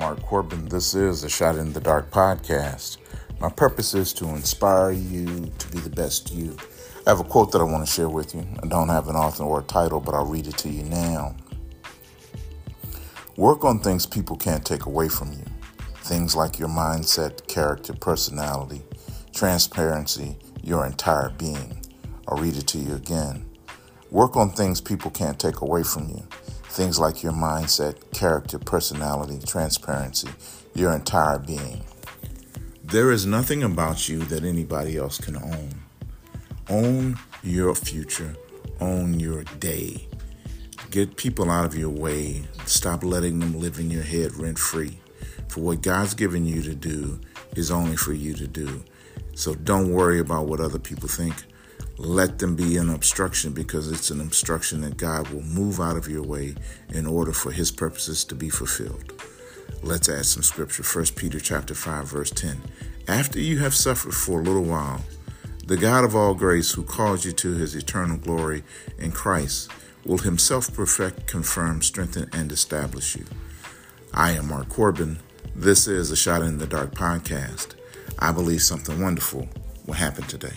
Mark Corbin. This is the Shot in the Dark podcast. My purpose is to inspire you to be the best you. I have a quote that I want to share with you. I don't have an author or a title, but I'll read it to you now. Work on things people can't take away from you. Things like your mindset, character, personality, transparency, your entire being. I'll read it to you again. Work on things people can't take away from you. Things like your mindset, character, personality, transparency, your entire being. There is nothing about you that anybody else can own. Own your future, own your day. Get people out of your way. Stop letting them live in your head rent free. For what God's given you to do is only for you to do. So don't worry about what other people think let them be an obstruction because it's an obstruction that God will move out of your way in order for his purposes to be fulfilled. Let's add some scripture. 1 Peter chapter 5 verse 10. After you have suffered for a little while, the God of all grace who calls you to his eternal glory in Christ will himself perfect, confirm, strengthen and establish you. I am Mark Corbin. This is a Shot in the Dark podcast. I believe something wonderful will happen today.